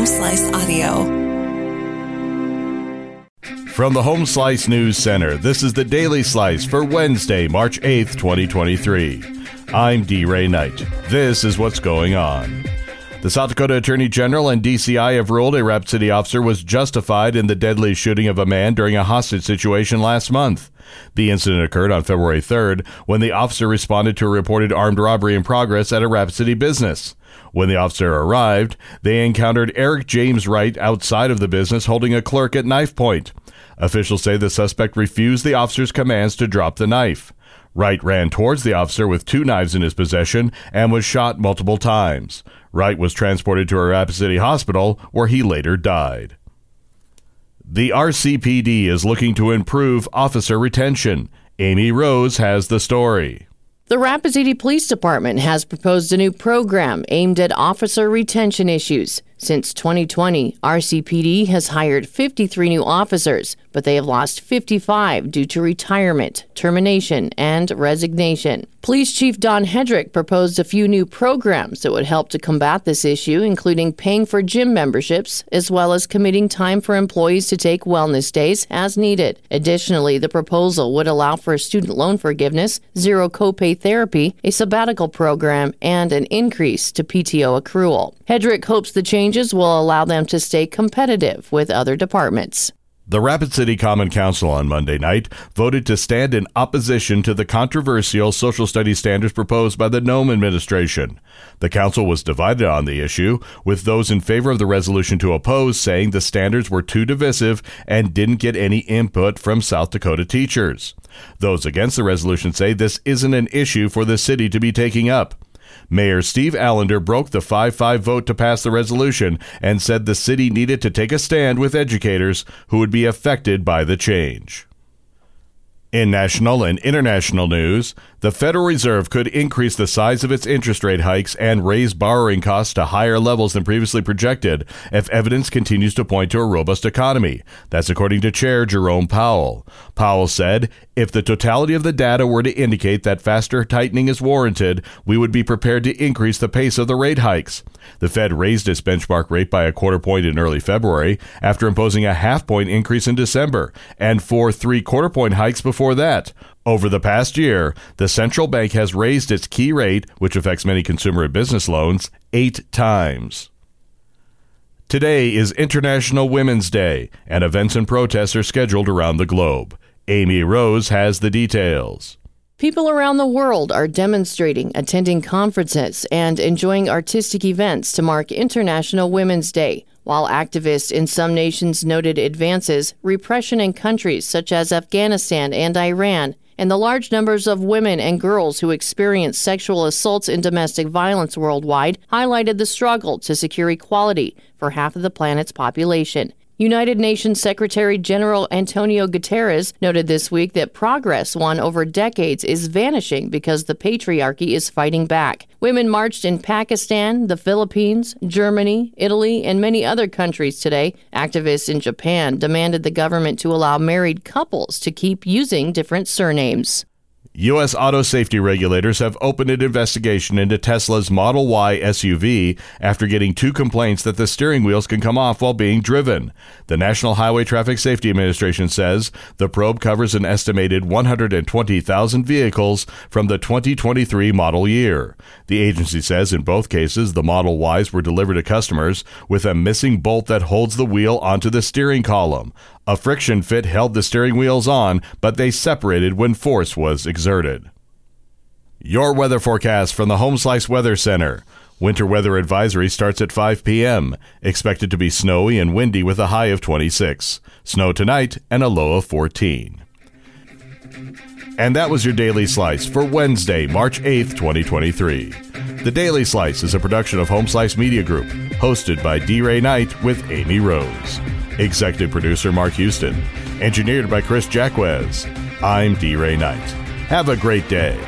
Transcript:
Home Slice Audio. From the Home Slice News Center, this is the Daily Slice for Wednesday, March 8th, 2023. I'm D. Ray Knight. This is what's going on. The South Dakota Attorney General and DCI have ruled a Rapid City officer was justified in the deadly shooting of a man during a hostage situation last month. The incident occurred on February 3rd when the officer responded to a reported armed robbery in progress at a Rapid City business. When the officer arrived, they encountered Eric James Wright outside of the business holding a clerk at knife point. Officials say the suspect refused the officer's commands to drop the knife. Wright ran towards the officer with two knives in his possession and was shot multiple times. Wright was transported to a Rapid City hospital where he later died. The RCPD is looking to improve officer retention. Amy Rose has the story. The Rapid City Police Department has proposed a new program aimed at officer retention issues. Since 2020, RCPD has hired 53 new officers, but they have lost 55 due to retirement, termination, and resignation. Police Chief Don Hedrick proposed a few new programs that would help to combat this issue, including paying for gym memberships, as well as committing time for employees to take wellness days as needed. Additionally, the proposal would allow for student loan forgiveness, zero copay therapy, a sabbatical program, and an increase to PTO accrual. Hedrick hopes the changes will allow them to stay competitive with other departments. The Rapid City Common Council on Monday night voted to stand in opposition to the controversial social studies standards proposed by the Noem administration. The council was divided on the issue, with those in favor of the resolution to oppose saying the standards were too divisive and didn't get any input from South Dakota teachers. Those against the resolution say this isn't an issue for the city to be taking up. Mayor Steve Allender broke the 5 5 vote to pass the resolution and said the city needed to take a stand with educators who would be affected by the change. In national and international news, the Federal Reserve could increase the size of its interest rate hikes and raise borrowing costs to higher levels than previously projected if evidence continues to point to a robust economy. That's according to Chair Jerome Powell. Powell said, if the totality of the data were to indicate that faster tightening is warranted, we would be prepared to increase the pace of the rate hikes. The Fed raised its benchmark rate by a quarter point in early February after imposing a half point increase in December and four three quarter point hikes before that. Over the past year, the central bank has raised its key rate, which affects many consumer and business loans, eight times. Today is International Women's Day, and events and protests are scheduled around the globe. Amy Rose has the details. People around the world are demonstrating, attending conferences, and enjoying artistic events to mark International Women's Day. While activists in some nations noted advances, repression in countries such as Afghanistan and Iran, and the large numbers of women and girls who experience sexual assaults and domestic violence worldwide highlighted the struggle to secure equality for half of the planet's population. United Nations Secretary General Antonio Guterres noted this week that progress won over decades is vanishing because the patriarchy is fighting back. Women marched in Pakistan, the Philippines, Germany, Italy, and many other countries today. Activists in Japan demanded the government to allow married couples to keep using different surnames. U.S. auto safety regulators have opened an investigation into Tesla's Model Y SUV after getting two complaints that the steering wheels can come off while being driven. The National Highway Traffic Safety Administration says the probe covers an estimated 120,000 vehicles from the 2023 model year. The agency says in both cases the Model Ys were delivered to customers with a missing bolt that holds the wheel onto the steering column. A friction fit held the steering wheels on, but they separated when force was exerted. Your weather forecast from the Home Slice Weather Center. Winter weather advisory starts at 5 p.m. Expected to be snowy and windy with a high of 26. Snow tonight and a low of 14. And that was your Daily Slice for Wednesday, March 8th, 2023. The Daily Slice is a production of Home Slice Media Group, hosted by D. Ray Knight with Amy Rose. Executive producer Mark Houston. Engineered by Chris Jacquez. I'm D. Ray Knight. Have a great day.